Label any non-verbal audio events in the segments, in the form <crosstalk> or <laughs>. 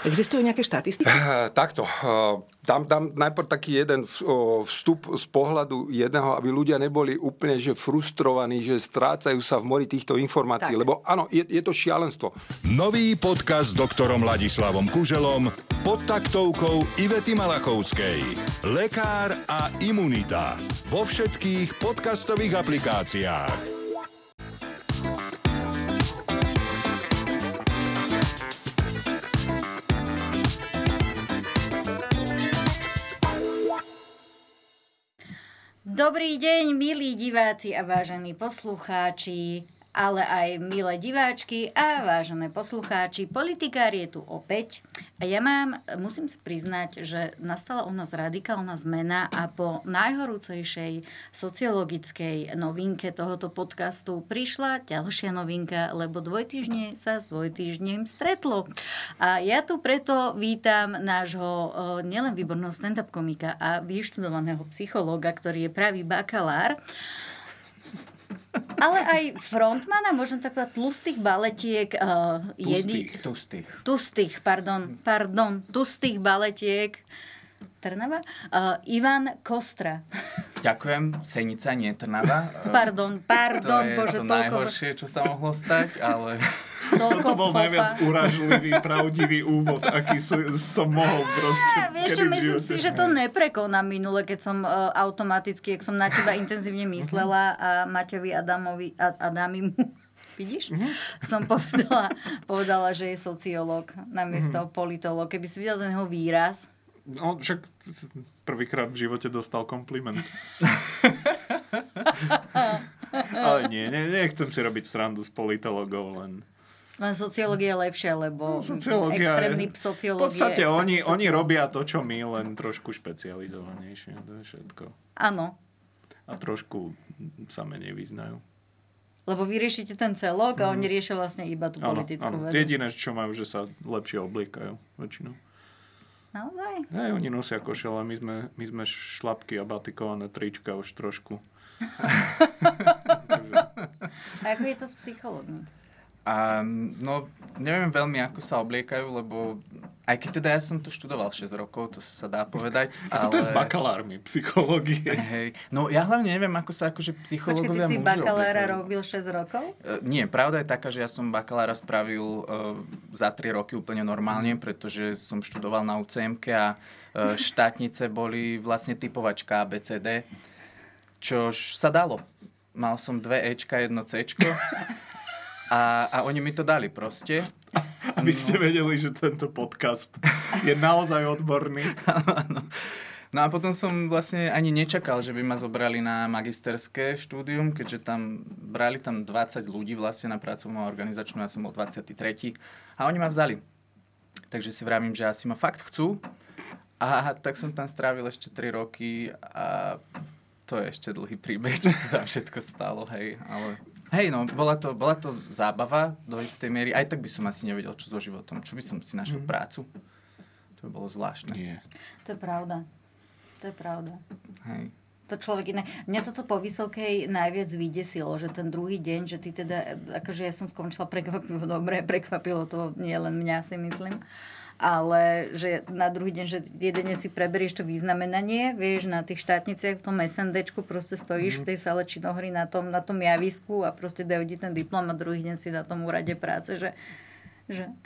Existujú nejaké štatistiky? Takto. Dám, dám najprv taký jeden vstup z pohľadu jedného, aby ľudia neboli úplne že frustrovaní, že strácajú sa v mori týchto informácií. Tak. Lebo áno, je, je to šialenstvo. Nový podcast s doktorom Ladislavom Kuželom pod taktovkou Ivety Malachovskej. Lekár a imunita. Vo všetkých podcastových aplikáciách. Dobrý deň, milí diváci a vážení poslucháči ale aj milé diváčky a vážené poslucháči. Politikár je tu opäť a ja mám, musím sa priznať, že nastala u nás radikálna zmena a po najhorúcejšej sociologickej novinke tohoto podcastu prišla ďalšia novinka, lebo dvojtyžne sa s dvojtyždňem stretlo. A ja tu preto vítam nášho nielen výborného stand-up komika a vyštudovaného psychológa, ktorý je pravý bakalár, ale aj frontmana, možno taková tlustých baletiek. Uh, jedy, tustých. Tustých, pardon, pardon, tustých baletiek. Trnava? Uh, Ivan Kostra. <laughs> Ďakujem, Senica, nie Trnava. <laughs> Pardon, pardon, to je bože, to toľko... najhoršie, čo sa mohlo stať, ale... <laughs> Toto bol fopa. najviac uražlivý, pravdivý úvod, aký som, mohol proste. Vieš čo, myslím si, že to neprekonám minule, keď som uh, automaticky, keď som na teba intenzívne myslela a Maťovi Adamovi, Adamimu <laughs> vidíš? Mm-hmm. Som povedala, <laughs> povedala, že je sociológ namiesto mm-hmm. politológ. Keby si videl ten jeho výraz, No, však prvýkrát v živote dostal kompliment. <laughs> Ale nie, nie, nechcem si robiť srandu s politologov, len... Len sociológia je lepšia, lebo no, extrémny sociológia... V podstate oni, oni robia to, čo my, len trošku špecializovanejšie. To je všetko. Áno. A trošku sa menej vyznajú. Lebo vy riešite ten celok a mm. oni riešia vlastne iba tú politickú vedu. Jediné, čo majú, že sa lepšie obliekajú väčšinou. Naozaj? Ne, oni nosia košele, my sme, my sme šlapky a batikované trička už trošku. <laughs> <laughs> a ako je to s psychológmi? A, no, neviem veľmi, ako sa obliekajú, lebo aj keď teda ja som to študoval 6 rokov, to sa dá povedať. <laughs> Ako ale... to je s bakalármi, psychológie. Hej. No ja hlavne neviem, ako sa akože psychológovia Počkej, ty si bakalára obliekajú. robil 6 rokov? Uh, nie, pravda je taká, že ja som bakalára spravil uh, za 3 roky úplne normálne, pretože som študoval na UCMK a uh, <laughs> štátnice boli vlastne typovačka ABCD, čož sa dalo. Mal som dve Ečka, jedno Cčko <laughs> a, a oni mi to dali proste. <laughs> Aby ste no. vedeli, že tento podcast je naozaj odborný. <laughs> No a potom som vlastne ani nečakal, že by ma zobrali na magisterské štúdium, keďže tam brali tam 20 ľudí vlastne na pracovnú organizačnú, ja som bol 23. A oni ma vzali. Takže si vravím, že asi ma fakt chcú. A tak som tam strávil ešte 3 roky a to je ešte dlhý príbeh, <laughs> čo tam všetko stalo, hej, ale Hej, no, bola to, bola to zábava do istej miery. Aj tak by som asi nevedel, čo so životom. Čo by som si našiel mm. prácu. To by bolo zvláštne. Nie. To je pravda. To je pravda. Hej. To človek iné. Mňa toto po vysokej najviac vydesilo, že ten druhý deň, že ty teda, akože ja som skončila prekvapivo dobre, prekvapilo to nie len mňa, si myslím. Uh, ale že na druhý deň, že jeden deň si preberieš to významenanie, vieš, na tých štátniciach v tom SNDčku proste stojíš mm. v tej sale činohry na tom, na tom javisku a proste dajú ti ten diplom a druhý deň si na tom úrade práce, že, že... <laughs>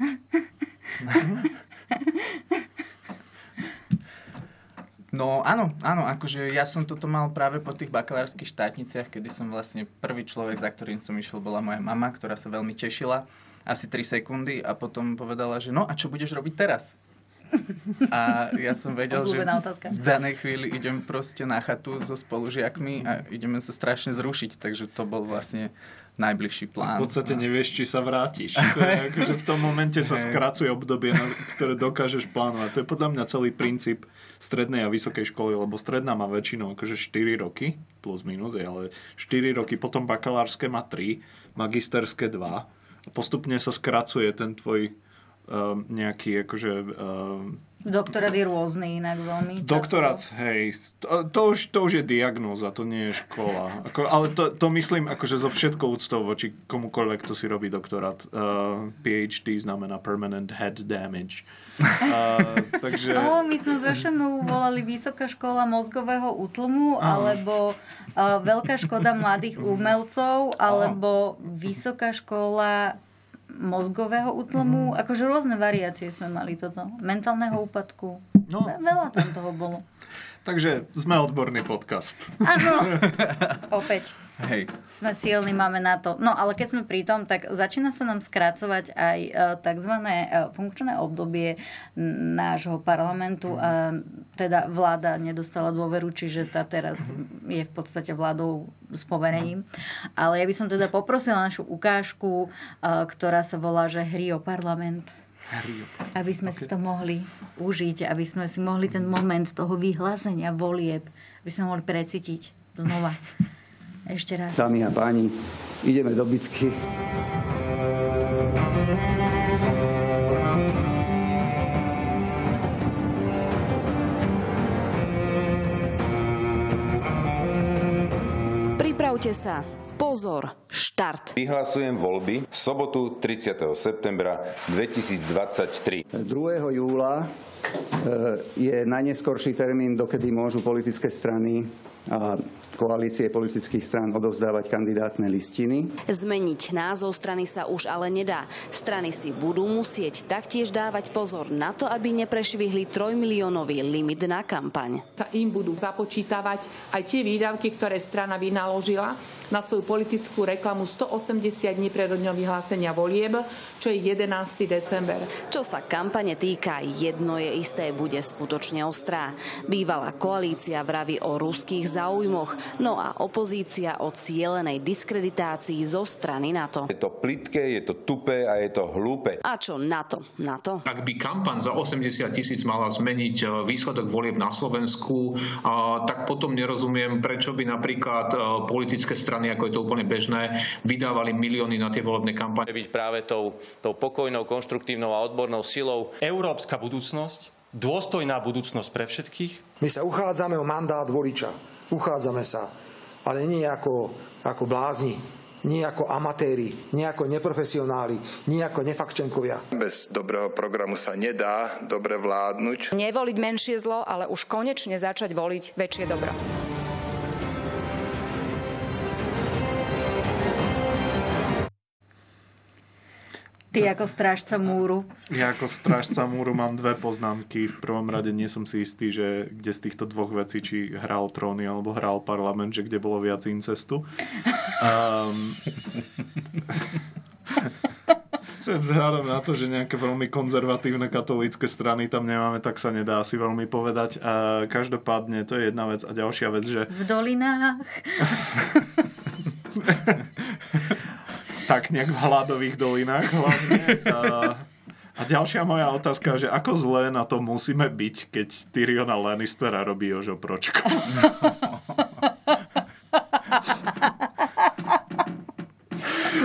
No áno, áno, akože ja som toto mal práve po tých bakalárskych štátniciach, kedy som vlastne prvý človek, za ktorým som išiel, bola moja mama, ktorá sa veľmi tešila asi 3 sekundy a potom povedala, že no a čo budeš robiť teraz? A ja som vedel, že v danej chvíli idem proste na chatu so spolužiakmi a ideme sa strašne zrušiť, takže to bol vlastne najbližší plán. V podstate nevieš, či sa vrátiš. To je, akože v tom momente sa <laughs> skracuje obdobie, ktoré dokážeš plánovať. To je podľa mňa celý princíp strednej a vysokej školy, lebo stredná má väčšinou akože 4 roky, plus minus, ale 4 roky, potom bakalárske má 3, magisterské 2 postupne sa skracuje ten tvoj um, nejaký akože um, Doktorát je rôzny inak veľmi často. Doktorát, hej, to, to, už, to už je diagnóza, to nie je škola. Ako, ale to, to myslím akože zo všetkou úctou voči komukoľvek, kto si robí doktorát. Uh, PhD znamená Permanent Head Damage. Uh, <laughs> takže... No, my sme vašemu volali Vysoká škola mozgového útlmu, alebo uh, Veľká škoda mladých umelcov, alebo Vysoká škola mozgového útlmu, mm. akože rôzne variácie sme mali toto. Mentálneho úpadku. No. Veľa tam toho bolo. <laughs> Takže sme odborný podcast. Áno, <laughs> opäť. Hej. Sme silní, máme na to. No ale keď sme pri tom, tak začína sa nám skrácovať aj e, tzv. E, funkčné obdobie nášho parlamentu a teda vláda nedostala dôveru, čiže tá teraz je v podstate vládou s poverením. Ale ja by som teda poprosila našu ukážku, e, ktorá sa volá, že hry o parlament. Aby sme okay. si to mohli užiť, aby sme si mohli ten moment toho vyhlásenia volieb, aby sme mohli precítiť znova. <laughs> Ešte raz. Dámy a páni, ideme do bitky. Pripravte sa. Pozor, štart. Vyhlasujem voľby v sobotu 30. septembra 2023. 2. júla e, je najneskorší termín, dokedy môžu politické strany a koalície politických strán odovzdávať kandidátne listiny. Zmeniť názov strany sa už ale nedá. Strany si budú musieť taktiež dávať pozor na to, aby neprešvihli trojmiliónový limit na kampaň. Sa im budú započítavať aj tie výdavky, ktoré strana vynaložila na svoju politickú reklamu 180 dní pred dňom vyhlásenia volieb, čo je 11. december. Čo sa kampane týka, jedno je isté, bude skutočne ostrá. Bývalá koalícia vraví o ruských záujmoch, no a opozícia o cielenej diskreditácii zo strany NATO. Je to plitké, je to tupé a je to hlúpe. A čo NATO? NATO? Ak by kampaň za 80 tisíc mala zmeniť e, výsledok volieb na Slovensku, tak potom nerozumiem, prečo by napríklad e, politické strany, ako je to úplne bežné, vydávali milióny na tie volebné kampane. Byť práve tou, tou pokojnou, konštruktívnou a odbornou silou. Európska budúcnosť, dôstojná budúcnosť pre všetkých. My sa uchádzame o mandát voliča uchádzame sa, ale nie ako, ako blázni, nie ako amatéri, nie ako neprofesionáli, nie ako nefakčenkovia. Bez dobrého programu sa nedá dobre vládnuť. Nevoliť menšie zlo, ale už konečne začať voliť väčšie dobro. Ty ako strážca múru. Ja ako strážca múru mám dve poznámky. V prvom rade nie som si istý, že kde z týchto dvoch vecí, či hral tróny alebo hral parlament, že kde bolo viac incestu. <laughs> Um, vzhľadom na to, že nejaké veľmi konzervatívne katolícke strany tam nemáme, tak sa nedá asi veľmi povedať. A každopádne to je jedna vec. A ďalšia vec, že... V dolinách. <laughs> tak nejak v hladových dolinách hlavne. A, ďalšia moja otázka, že ako zlé na to musíme byť, keď Tyriona Lannistera robí Jožo Pročko.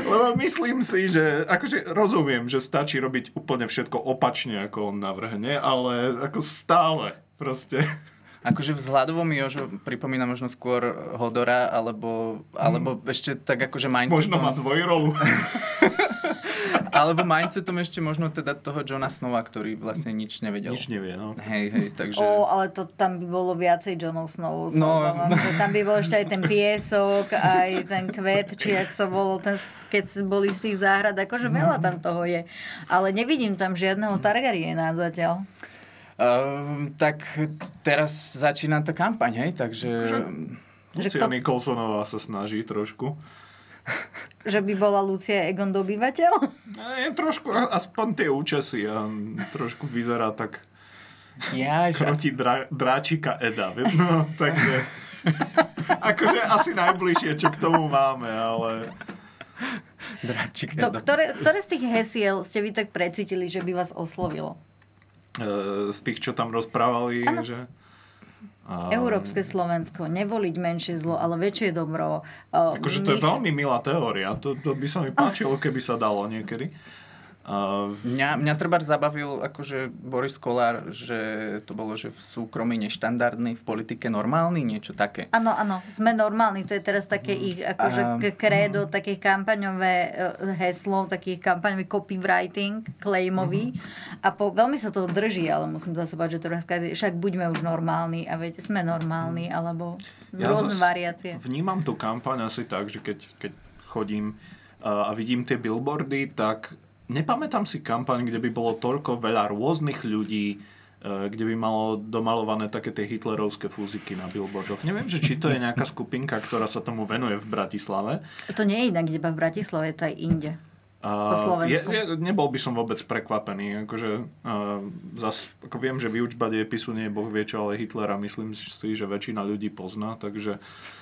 Lebo myslím si, že akože rozumiem, že stačí robiť úplne všetko opačne, ako on navrhne, ale ako stále proste Akože vzhľadovo mi Jožo pripomína možno skôr Hodora, alebo, alebo hmm. ešte tak akože mindsetom... Možno má dvojrolu. <laughs> alebo mindsetom ešte možno teda toho Johna Snowa, ktorý vlastne nič nevedel. Nič nevie, no. Hej, hej, takže... O, ale to tam by bolo viacej Johnov Snowov. No. Obávam, tam by bol ešte aj ten piesok, aj ten kvet, či ak sa volal, ten, keď boli z tých záhrad, akože veľa tam toho je. Ale nevidím tam žiadneho Targaryena zatiaľ. Uh, tak teraz začína tá kampaň, hej, takže... Lucia kto... Nikolsonová sa snaží trošku. <laughs> Že by bola Lucia Egon dobyvateľ? Je <laughs> trošku, aspoň tie účesy a trošku vyzerá tak ja, proti drá, dráčika Eda. No, takže <laughs> akože asi najbližšie, čo k tomu máme, ale... Dráčik Eda. To, ktoré, ktoré z tých hesiel ste vy tak precítili, že by vás oslovilo? E, z tých, čo tam rozprávali, ano. že... A... Európske Slovensko, nevoliť menšie zlo, ale väčšie dobro. Uh, akože to je veľmi milá teória, to, to by sa mi páčilo, keby sa dalo niekedy. Uh, mňa, mňa treba zabavil akože Boris Kolár, že to bolo, že v súkromí neštandardný, v politike normálny, niečo také. Áno, áno, sme normálni, to je teraz také mm. ich akože uh, kredo, mm. také kampaňové uh, heslo, taký kampaňový copywriting, claimový mm. a po, veľmi sa to drží, ale musím to zase že teraz však buďme už normálni a viete, sme normálni, mm. alebo ja rôzne variácie. Vnímam tú kampaň asi tak, že keď, keď chodím uh, a vidím tie billboardy, tak nepamätám si kampaň, kde by bolo toľko veľa rôznych ľudí, e, kde by malo domalované také tie hitlerovské fúziky na billboardoch. Neviem, že či to je nejaká skupinka, ktorá sa tomu venuje v Bratislave. To nie je inak iba v Bratislave, to aj inde. Uh, je, je, nebol by som vôbec prekvapený. Akože, uh, zas, ako viem, že vyučba dejepisu nie je boh vie čo, ale Hitlera myslím si, že väčšina ľudí pozná, takže Uh,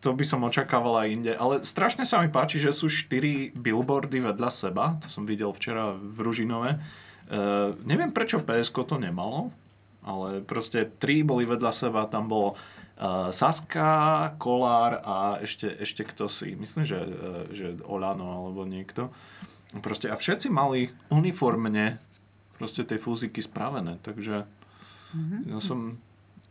to by som očakával aj inde. Ale strašne sa mi páči, že sú štyri billboardy vedľa seba. To som videl včera v Ružinove. Uh, neviem, prečo PSK to nemalo, ale proste tri boli vedľa seba. Tam bolo uh, Saska, Kolár a ešte, ešte kto si. Myslím, že, uh, že Olano alebo niekto. Proste, a všetci mali uniformne proste tej fúziky spravené. Takže mm-hmm. ja som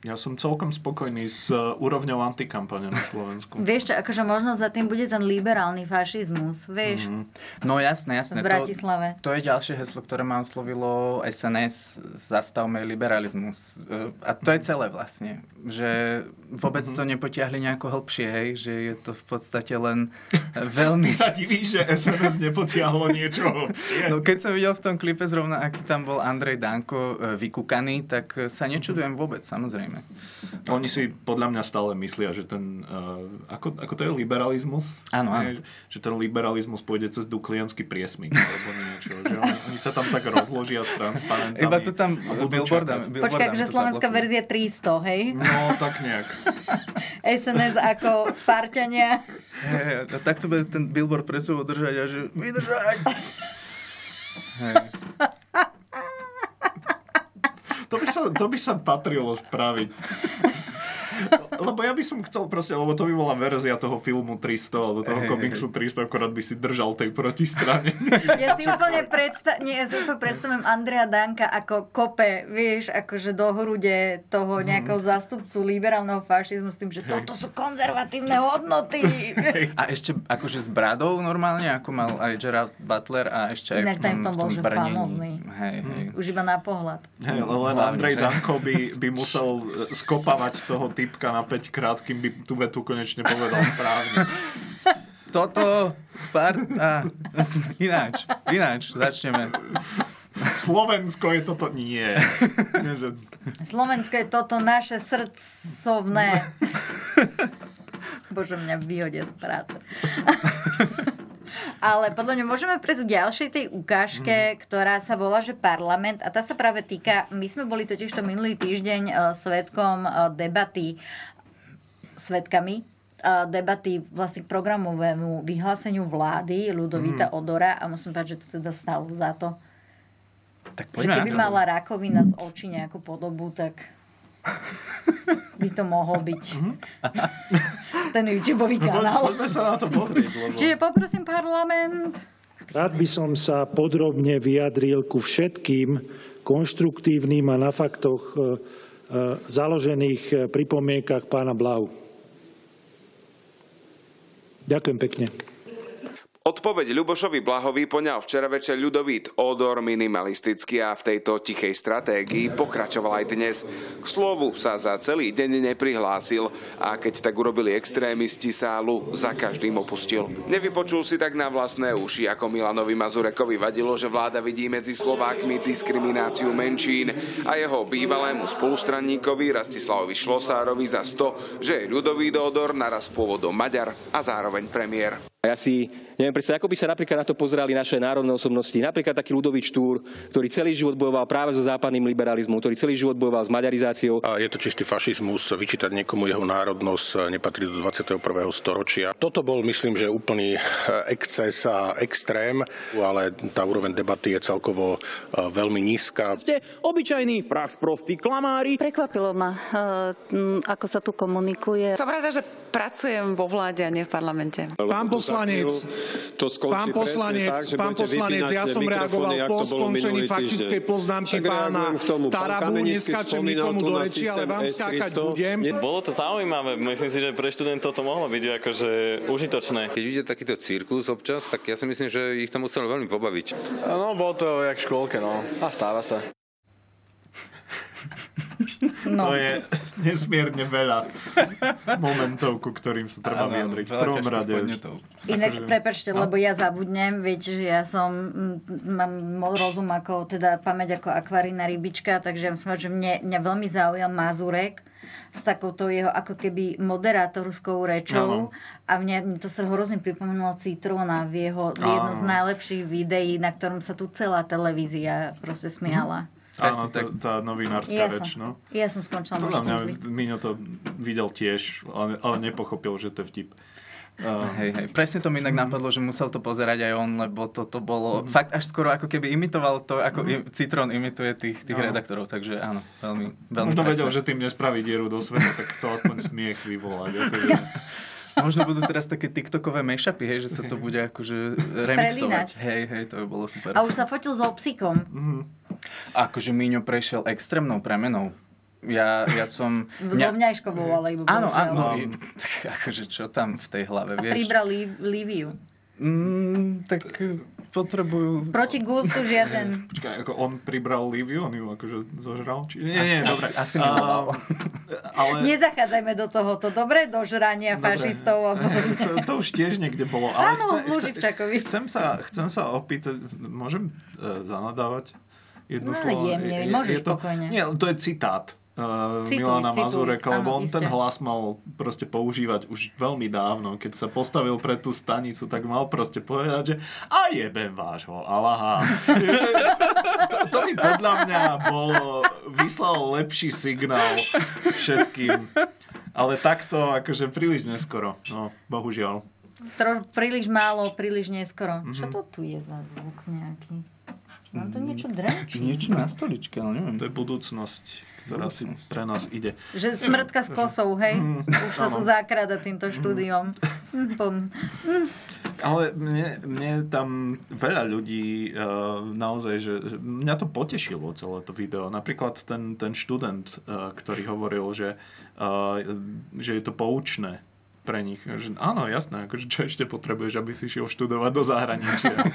ja som celkom spokojný s uh, úrovňou antikampane na Slovensku. vieš čo, akože možno za tým bude ten liberálny fašizmus, vieš? Mm-hmm. No jasné, jasné. V Bratislave. To, to je ďalšie heslo, ktoré ma oslovilo SNS, zastavme liberalizmus. Uh, a to je celé vlastne. Že vôbec mm-hmm. to nepotiahli nejako hĺbšie, hej? Že je to v podstate len veľmi... <laughs> Ty sa divíš, že SNS nepotiahlo niečo hlbšie. No keď som videl v tom klipe zrovna, aký tam bol Andrej Danko uh, vykúkaný, tak sa nečudujem vôbec, samozrejme samozrejme. Oni si podľa mňa stále myslia, že ten, uh, ako, ako to je liberalizmus? Áno, áno. Že ten liberalizmus pôjde cez duklianský priesmik alebo niečo. Že oni, oni sa tam tak rozložia s transparentami. Iba to tam billboardami. Počkaj, že slovenská verzia 300, hej? No, tak nejak. <laughs> SNS ako Spartania. Hej, a tak to bude ten billboard pre sebou držať a že vydržať. Hej. To by sa, to by sa patrilo spraviť. Lebo ja by som chcel proste, lebo to by bola verzia toho filmu 300, alebo toho hey, komiksu 300, akorát by si držal tej protistrane. <laughs> Ja si úplne predstav, nie, ja si úplne predstavím Andrea Danka ako kope, vieš, akože do hrude toho mhm. nejakého zástupcu liberálneho fašizmu s tým, že hey. toto sú konzervatívne hodnoty. Hey. A ešte akože s bradou normálne, ako mal aj Gerard Butler a ešte Inak aj v tom, v tom bol, že famózny. Hej, hej. Už iba na pohľad. Hej, len Andrej Danko by, by musel <laughs> skopávať toho typka na 5 krát, kým by tú vetu konečne povedal správne. <laughs> Toto, spár... A, <laughs> ináč, ináč, začneme. Slovensko je toto nie. Slovensko je toto naše srdcovné. <laughs> Bože, mňa vyhodia z práce. Ale podľa mňa môžeme prejsť k ďalšej tej ukážke, mm. ktorá sa volá, že parlament a tá sa práve týka, my sme boli totiž to minulý týždeň uh, svetkom uh, debaty svetkami debaty vlastne k programovému vyhláseniu vlády Ludovita mm. Odora a musím povedať, že to teda stalo za to. Tak že keby mala rakovina z očí nejakú podobu, tak by to mohol byť mhm. <laughs> ten YouTube no, kanál. Poďme sa na to pozrieť. Lebo... Čiže poprosím parlament. Rád by som sa podrobne vyjadril ku všetkým konštruktívnym a na faktoch e, e, založených e, pripomienkach pána Blau. Ďakujem pekne. Odpoveď Ľubošovi Blahovi poňal včera večer ľudovít Odor minimalisticky a v tejto tichej stratégii pokračoval aj dnes. K slovu sa za celý deň neprihlásil a keď tak urobili extrémisti sálu, za každým opustil. Nevypočul si tak na vlastné uši, ako Milanovi Mazurekovi vadilo, že vláda vidí medzi Slovákmi diskrimináciu menšín a jeho bývalému spolustranníkovi Rastislavovi Šlosárovi za to, že ľudový Odor naraz pôvodom Maďar a zároveň premiér. Ja si neviem predstaviť, ako by sa napríklad na to pozerali naše národné osobnosti. Napríklad taký ľudový Štúr, ktorý celý život bojoval práve so západným liberalizmom, ktorý celý život bojoval s maďarizáciou. A je to čistý fašizmus, vyčítať niekomu jeho národnosť nepatrí do 21. storočia. Toto bol, myslím, že úplný eh, exces a extrém, ale tá úroveň debaty je celkovo eh, veľmi nízka. Ste obyčajný prach prostý klamári. Prekvapilo ma, eh, ako sa tu komunikuje. Som rada, že pracujem vo vláde a nie v parlamente. Pán poslanec poslanec, to pán poslanec, tak, že pán poslanec, ja som reagoval po skončení faktickej poznámky pána tomu. Pán Tarabu, spomínal nikomu do reči, ale vám skákať S-300. budem. Bolo to zaujímavé, myslím si, že pre študentov to mohlo byť akože užitočné. Keď vidíte takýto cirkus občas, tak ja si myslím, že ich to muselo veľmi pobaviť. No, bolo to jak v škôlke, no. A stáva sa. No. To je nesmierne veľa momentov, ku ktorým sa treba vyjadriť. V prvom rade. Inak, akože- prepačte, no. lebo ja zabudnem, viete, že ja som, mám rozum ako, teda pamäť ako akvarína rybička, takže ja myslím, že mne, mňa veľmi zaujal Mazurek s takouto jeho ako keby moderátorskou rečou a mne, mne to sa hrozne pripomenulo Citrona v jeho jedno z najlepších videí, na ktorom sa tu celá televízia proste smiala. Áno, tá, tá novinárska Ja reč, som- no. ja som skončila Podľa mňa možno Miňo to videl tiež, ale, ale nepochopil, že to je vtip. Hej, hej. Presne to mi inak napadlo, že musel to pozerať aj on, lebo toto bolo mm. fakt až skoro ako keby imitoval to, ako mm. Citron imituje tých, tých Áno. redaktorov, takže áno, veľmi, veľmi Možno vedel, že tým nespraví dieru do sveta, tak chcel aspoň smiech vyvolať. Akože. <laughs> Možno budú teraz také TikTokové mashupy, hej, že sa to bude akože <laughs> remixovať. Prelínať. Hej, hej, to by bolo super. A už sa fotil so psíkom. Akože Míňo prešiel extrémnou premenou. Ja, ja som... So vňajškovou, ale iba Áno, áno. i- <laughs> Akože čo tam v tej hlave, A vieš? pribral Líviu. Mm, tak potrebujú... Proti gustu žiaden. <laughs> Počkaj, ako on pribral Liviu, on ju akože zožral? Či... Nie, nie, Asi- dobre. asi- asi miloval. <laughs> ale Nezachádzajme do tohoto, dobre? Do žrania Dobre. fašistov. A... <laughs> to, to už tiež niekde bolo. Ale Áno, v Luživčakovi. chcem, sa, chcem sa opýtať, môžem uh, zanadávať jedno No, slovo? jemne, môžeš to, pokojne. Nie, to je citát. Uh, Cituj, Milana cituj, Mazureka, lebo on iste. ten hlas mal proste používať už veľmi dávno. Keď sa postavil pre tú stanicu, tak mal proste povedať, že a jebem vášho Allaha. <laughs> to, to by podľa mňa bolo, vyslal lepší signál všetkým. Ale takto akože príliš neskoro. No, bohužiaľ. Tro, príliš málo, príliš neskoro. Mhm. Čo to tu je za zvuk nejaký? Mám to niečo drečí. Niečo na stoličke, ale neviem. To je budúcnosť, ktorá si pre nás ide. Že smrtka s kosou, hej? Mm, Už sa tu áno. zakráda týmto štúdiom. Mm, mm. Ale mne, mne tam veľa ľudí uh, naozaj, že, že mňa to potešilo celé to video. Napríklad ten, ten študent, uh, ktorý hovoril, že, uh, že je to poučné pre nich. Že, áno, jasné, akože čo ešte potrebuješ, aby si šiel študovať do zahraničia. <laughs>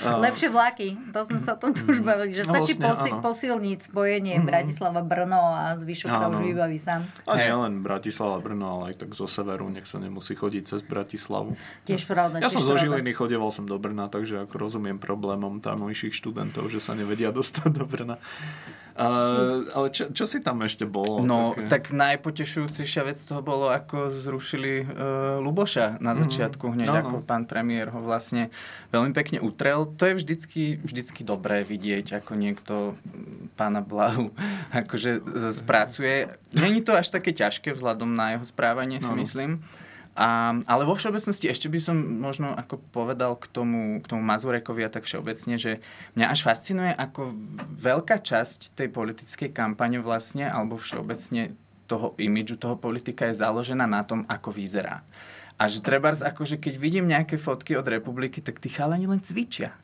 Lepšie vlaky, to sme sa o tom tu už bavili, že No stačí vlastne, posi- áno. posilniť spojenie Bratislava-Brno a zvyšok sa už vybaví sám. A nie len Bratislava, Brno, ale aj tak zo severu, nech sa nemusí chodiť cez Bratislavu. Tiež pravda, Ja tiež som zo pravda. Žiliny, chodieval som do Brna, takže ako rozumiem problémom tamojších študentov, že sa nevedia dostať do Brna. Uh, ale čo, čo si tam ešte bolo? No, také? tak najpotešujúcejšia vec toho bolo, ako zrušili uh, Luboša na Mhm. začiatku, hneď Áno. ako pán premiér ho vlastne veľmi pekne utrel. To je vždycky, vždycky dobré vidieť, ako niekto mm, pána Blahu <laughs> akože e, spracuje. Není to až také ťažké vzhľadom na jeho správanie, si Áno. myslím. A, ale vo všeobecnosti ešte by som možno ako povedal k tomu, k tomu Mazurekovi a tak všeobecne, že mňa až fascinuje, ako veľká časť tej politickej kampane vlastne, alebo všeobecne toho imidžu toho politika je založená na tom, ako vyzerá. A že treba, akože keď vidím nejaké fotky od republiky, tak tí chalani len cvičia.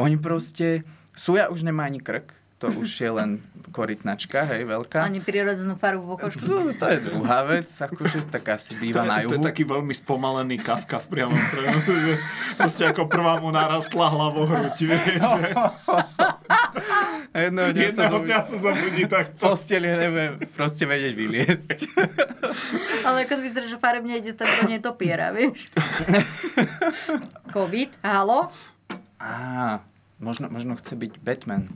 Oni proste, Suja už nemá ani krk, to už je len korytnačka, hej, veľká. Ani prirodzenú farbu pokožky. To, to je druhá vec, akože tak asi to, býva na je, to juhu. je taký veľmi spomalený kavka v priamom prenose, že proste ako prvá mu narastla hlavohruď, vieš, že <laughs> Jedného dňa, jedného dňa sa zobudí V takto. <laughs> posteli neviem proste vedieť vyliesť. <laughs> Ale keď vyzerá, že farebne ide, tak to netopiera, vieš? COVID, halo? Á, možno, možno chce byť Batman.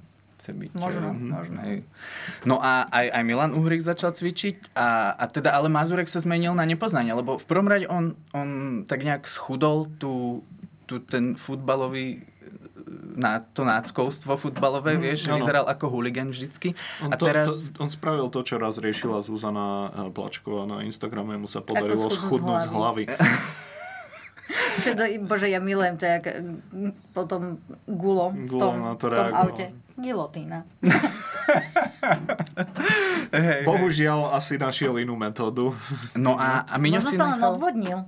Chce byť, Možno. eh, možno hej. No a aj, aj Milan Uhrik začal cvičiť a, a teda ale Mazurek sa zmenil na nepoznanie, lebo v prvom rade on, on tak nejak schudol tú, tú ten futbalový na to náckovstvo futbalové, Mhm, vieš, áno. vyzeral ako huligan vždycky. On, a to, teraz... to, on spravil to, čo raz riešila Zuzana eh, Plačková na Instagrame, mu sa podarilo schudnúť z schudnúť z hlavy. Bože, ja milujem to, jak mm, potom gulo v Gulo tom, na to v tom reagoval. aute. Gilotína. <laughs> Bohužiaľ asi našiel inú metódu. No a, a Miňo Možno si sa len nechal... odvodnil.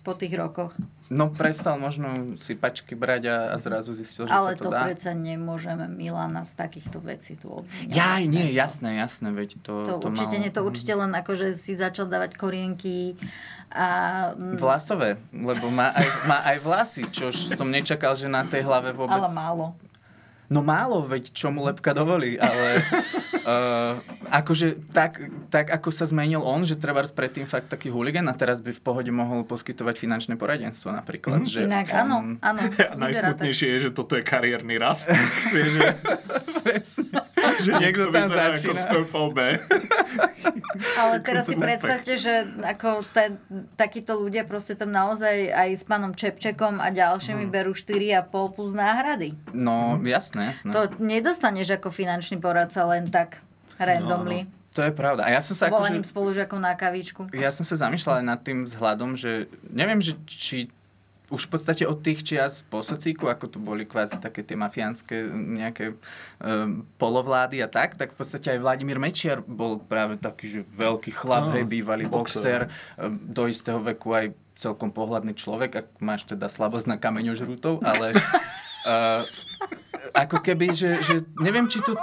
po tých rokoch. No prestal možno si pačky brať a, a zrazu zistil, že Ale sa to, to dá. predsa nemôžeme Milana z takýchto vecí tu obviňovať. Jaj, nie, jasné, jasné, veď to, To, to určite mal... nie, to určite len ako, že si začal dávať korienky a... mm, Vlasové, lebo má aj, má aj vlasy, čo som nečakal, že na tej hlave vôbec... Ale málo. No málo, veď čo mu lepka dovolí, ale uh, akože tak, tak, ako sa zmenil on, že treba predtým fakt taký huligan a teraz by v pohode mohol poskytovať finančné poradenstvo napríklad. Mhm. Že Inak on... áno, áno. <laughs> Tak. najsmutnejšie je, že toto je kariérny rast. <laughs> Vieš, že, že niekto tam vyzerá ako začína. z ÖVB. Ale teraz si predstavte, že ako ten, takíto ľudia proste tam naozaj aj s pánom Čepčekom a ďalšími Mhm. berú 4,5 plus náhrady. No, jasné, jasné. To nedostaneš ako finančný poradca len tak randomly. No, To je pravda. A ja som sa Volaním akože... spolužiakov na kavičku. Ja som sa zamýšľal aj nad tým vzhľadom, že neviem, že či už v podstate od tých čias po socíku, ako tu boli kvázi také tie mafiánske nejaké um, polovlády a tak, tak v podstate aj Vladimír Mečiar bol práve taký, že veľký chlap, No, hej, bývalý boxer. boxer, um, do istého veku aj celkom pohľadný človek, ak máš teda slabosť na kameňožrútov, ale uh, <laughs> ako keby, že, že neviem, či to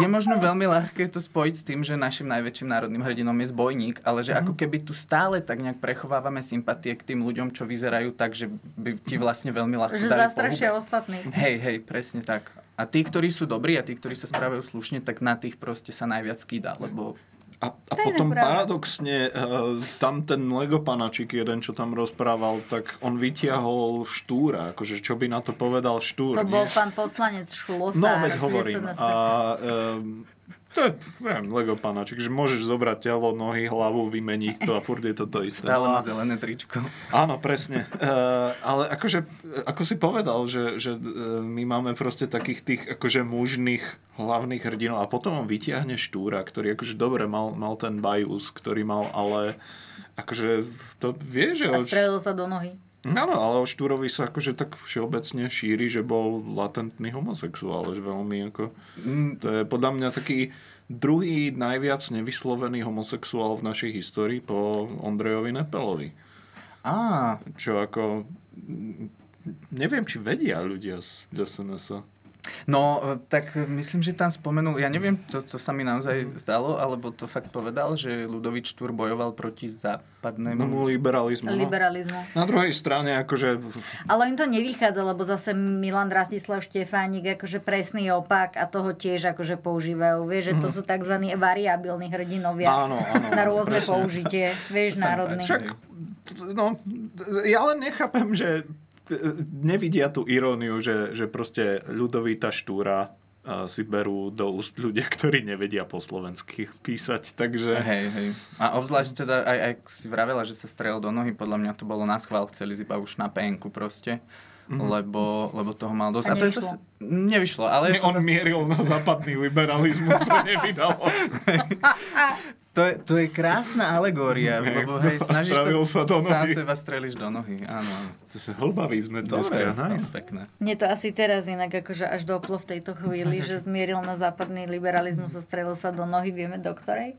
je možno veľmi ľahké to spojiť s tým, že našim najväčším národným hrdinom je zbojník, ale že ako keby tu stále tak nejak prechovávame sympatie k tým ľuďom, čo vyzerajú tak, že by ti vlastne veľmi ľahko Že zastrašia ostatných. Hej, hej, presne tak. A tí, ktorí sú dobrí a tí, ktorí sa správajú slušne, tak na tých proste sa najviac kýda, lebo A, a potom paradoxne, uh, tam ten Lego panačik jeden, čo tam rozprával, tak on vytiahol štúra, akože čo by na to povedal štúr. To nie? bol pán poslanec Šlosár. No, veď hovorím. A, um, to je, neviem, Lego panačik, že môžeš zobrať telo, nohy, hlavu, vymeniť to a furt je to to isté. stále má zelené tričko. Áno, presne. Uh, ale akože, ako si povedal, že, že uh, my máme proste takých tých akože mužných hlavných hrdinov a potom on vytiahne Štúra, ktorý akože dobre mal, mal ten bajus, ktorý mal, ale akože to vie, že... A strelil sa do nohy. Áno, ale o Štúrovi sa akože tak všeobecne šíri, že bol latentný homosexuál, že veľmi ako... To je podľa mňa taký druhý najviac nevyslovený homosexuál v našej histórii po Ondrejovi Nepelovi. Á. Čo ako... mm, Neviem, či vedia ľudia z SNS. No, e, tak myslím, že tam spomenul, ja neviem, to, to sa mi naozaj zdalo, alebo to fakt povedal, že Ludovič Štúr bojoval proti západnému... No, liberalizmu. no. Liberalizmu. Na druhej strane, akože... Ale im to nevychádza, lebo zase Milan Rastislav Štefánik akože presný opak a toho tiež akože používajú. Vieš, že to Mhm. sú tzv. variabilní hrdinovia Áno, áno, na rôzne presne. použitie. Vieš, národný. Však, no, ja len nechápem, že nevidia tú iróniu, že, že proste ľudovita štúra a si berú do úst ľudia, ktorí nevedia po slovensky písať, takže... Hej, hej. A obzvlášť teda, aj, aj si vravela, že sa strel do nohy, podľa mňa to bolo na schvál, chceli iba už na penku proste. Mhm. lebo, lebo toho mal dosť. A to je nevyšlo. zase- nevyšlo, ale... je to On zase- mieril na západný liberalizmus, sa <laughs> nevydalo. <laughs> To je, to je krásna alegória, Hej, lebo hej, a snažíš sa, sa do sám nohy. seba streliš do nohy. Áno, áno. Hlbaví sme dneska, no, nice. pekné. Mne to asi teraz inak akože až doplo v tejto chvíli, že zmieril na západný liberalizmus a strelil sa do nohy, vieme do ktorej?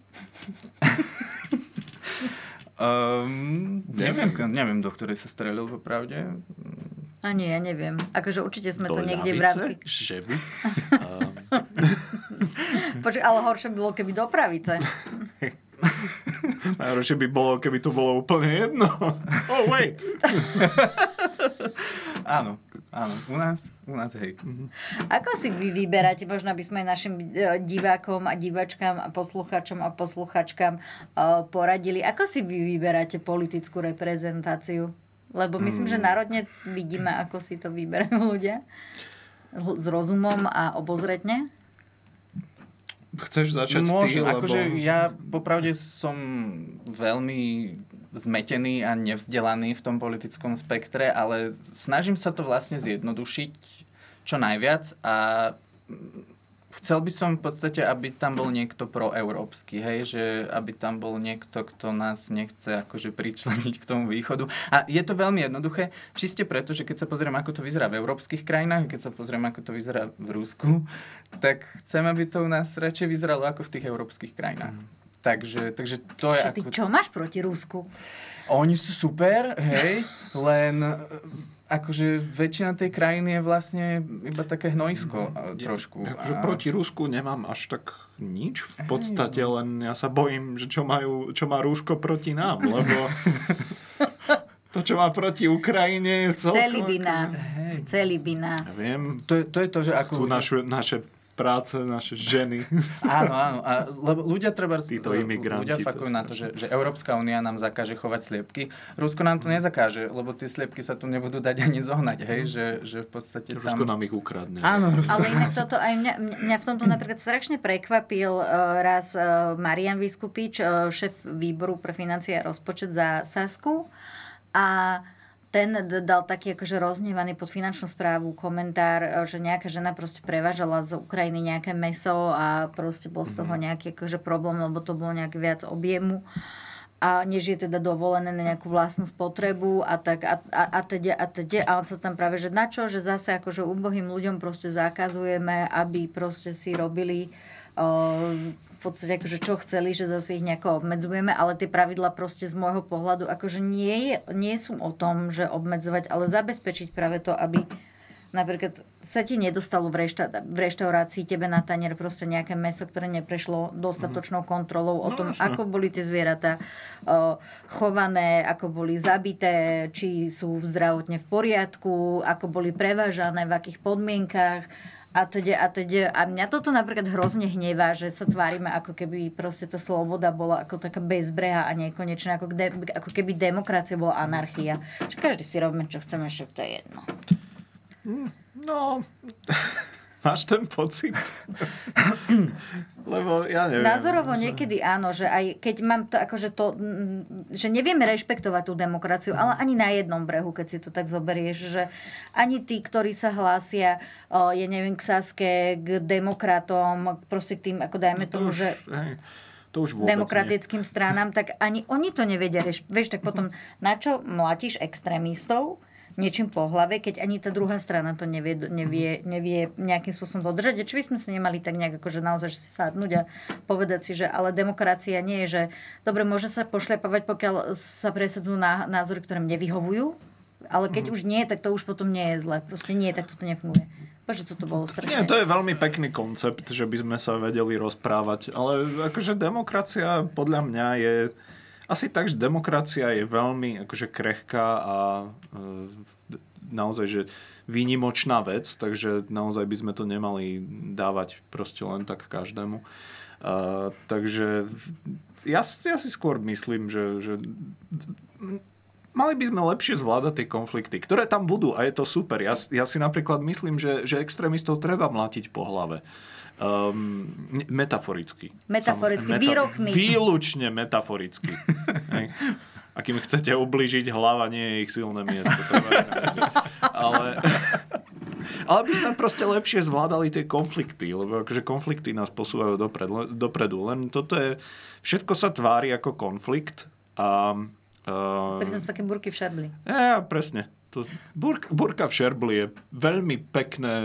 <laughs> Um, neviem, neviem, do ktorej sa strelil, popravde. A nie, ja neviem. Akože určite sme to niekde v rámci... Že by? <laughs> Počkaj, ale horšie by bolo, keby do pravice. <laughs> Najhoršie by bolo, keby to bolo úplne jedno. <laughs> Oh, wait. Áno, áno. U nás, u nás hej. Ako si vy vyberáte, možno aby sme našim e, divákom a divačkám a posluchačom a posluchačkám e, poradili, ako si vy vyberáte politickú reprezentáciu? Lebo myslím, Hmm. že národne vidíme, ako si to vyberajú ľudia. S rozumom a obozretne. Chceš začať Môžem, ty, lebo... akože ja popravde som veľmi zmetený a nevzdelaný v tom politickom spektre, ale snažím sa to vlastne zjednodušiť čo najviac a chcel by som v podstate, aby tam bol niekto proeurópsky, hej, že aby tam bol niekto, kto nás nechce akože pričleniť k tomu východu. A je to veľmi jednoduché, čiste preto, že keď sa pozriem, ako to vyzerá v európskych krajinách, keď sa pozriem, ako to vyzerá v Rusku, tak chcem, aby to u nás radšej vyzeralo ako v tých európskych krajinách. Takže, takže to je Čo, ty ako... čo máš proti Rusku? Oni sú super, hej, len akože väčšina tej krajiny je vlastne iba také hnojsko mm, trošku. Akože a... proti Rusku nemám až tak nič v podstate, len ja sa bojím, že čo, majú, čo má Rusko proti nám, lebo <laughs> to, čo má proti Ukrajine, je celkom... Celý by nás. Hej. Celý by nás. Ja viem. To, je, to je to, že ako... Chcú našu, naše práce, naše ženy. <laughs> Áno, áno. A, lebo ľudia treba... Títo imigranti. Ľudia fakujú na to, že, že Európska únia nám zakáže chovať sliepky. Rusko nám to nezakáže, lebo tie sliepky sa tu nebudú dať ani zohnať, hej? Že, že v podstate tam... Rusko nám ich ukradne. Áno, Rusko. Ale inak toto aj mňa, mňa v tomto napríklad strašne prekvapil uh, raz uh, Marian Vyskupič, uh, šéf výboru pre financie a rozpočet za Sasku. A ten dal taký akože roznevaný pod finančnú správu komentár, e, že nejaká žena proste prevážala z Ukrajiny nejaké meso a proste bol z toho Mhm. nejaký akože problém, lebo to bolo nejak viac objemu a než je teda dovolené na nejakú vlastnú spotrebu a tak a, a, a, teda, a teda a on sa tam práve, že na čo, že zase akože ubohým ľuďom proste zakazujeme, aby proste si robili uh, v podstate akože čo chceli, že zase ich nejako obmedzujeme, ale tie pravidla proste z môjho pohľadu akože nie, je, nie sú o tom, že obmedzovať, ale zabezpečiť práve to, aby napríklad sa ti nedostalo v, rešta- v reštaurácii tebe na tanier proste nejaké meso, ktoré neprešlo dostatočnou kontrolou o No, tom, jasné. ako boli tie zvieratá uh, chované, ako boli zabité, či sú zdravotne v poriadku, ako boli prevážané, v akých podmienkách a teda, a teda. A mňa toto napríklad hrozne hnevá, že sa tvárime, ako keby proste tá sloboda bola ako taká bezbreha a nekonečná, ako, de, ako keby demokracia bola anarchia. Že každý si robíme, čo chceme, však to je jedno. No, <laughs> máš ten pocit? Lebo ja neviem. Názorovo niekedy áno, že aj keď mám to akože to, mm, že nevieme rešpektovať tú demokraciu, ale ani na jednom brehu, keď si to tak zoberieš, že ani tí, ktorí sa hlásia, ja neviem, k Saske, k demokratom, proste k tým, ako dajme tomu, že Hej, to už vôbec demokratickým stranám, tak ani oni to nevedia. Vieš, tak potom na čo mlatíš extrémistov niečím po hlave, keď ani tá druhá strana to nevie, nevie, nevie nejakým spôsobom dodržať. A či by sme sa nemali tak nejak akože naozaj že si sadnúť a povedať si, že ale demokracia nie je, že dobre, môže sa pošľapovať, pokiaľ sa presadzujú ná- názory, ktoré mne vyhovujú, ale keď už nie, tak to už potom nie je zle. Proste nie, tak toto nefunguje. Bože, toto bolo strašne. Nie, to je veľmi pekný koncept, že by sme sa vedeli rozprávať, ale akože demokracia podľa mňa je asi tak, že demokracia je veľmi akože krehká a e, naozaj, že výnimočná vec, takže naozaj by sme to nemali dávať proste len tak každému. Uh, takže ja, ja si skôr myslím, že, že mali by sme lepšie zvládať tie konflikty, ktoré tam budú a je to super. Ja, ja si napríklad myslím, že, že extrémistov treba mlátiť po hlave. Um, metaforicky. Metaforicky, Samozrejme, výrokmi. Výlučne metaforicky. <laughs> A kým chcete ubližiť, hlava nie je ich silné miesto. Ale, ale by sme proste lepšie zvládali tie konflikty, lebo akože konflikty nás posúvajú dopredu, dopredu. Len toto je, všetko sa tvári ako konflikt a uh, Pritom sú také burky v šarbli. ja, presne. To, burka, burka v šerbli je veľmi, pekné,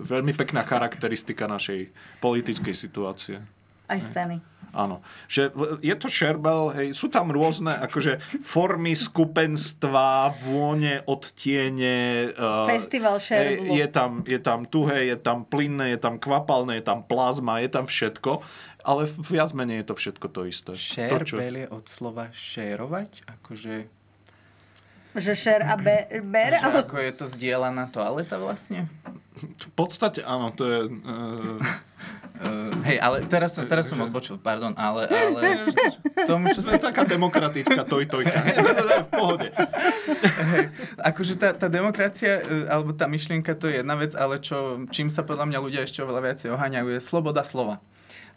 veľmi pekná charakteristika našej politickej situácie. Aj scény. Áno. Že je to šerbel, hej, sú tam rôzne akože formy skupenstva, vône, odtiene. Uh, Festival šerblu. Je, je, tam, je tam tuhé, je tam plynné, je tam kvapalné, je tam plazma, je tam všetko. Ale v- viac menej je to všetko to isté. To, čo- Šerbel je od slova šérovať, akože... Že šer a be, ber, Že ale ako je to zdieľaná toaleta vlastne? V podstate áno, to je... Uh, <laughs> Uh, hej, ale teraz som, teraz som odbočil, pardon, ale, ale <laughs> tomu, čo je taká demokratická toj-tojka. <laughs> Nie, nie, nie, v pohode. Hej, akože tá, tá demokracia, e, alebo tá myšlienka, to je jedna vec, ale čo, čím sa podľa mňa ľudia ešte oveľa viacej oháňajú, je sloboda slova.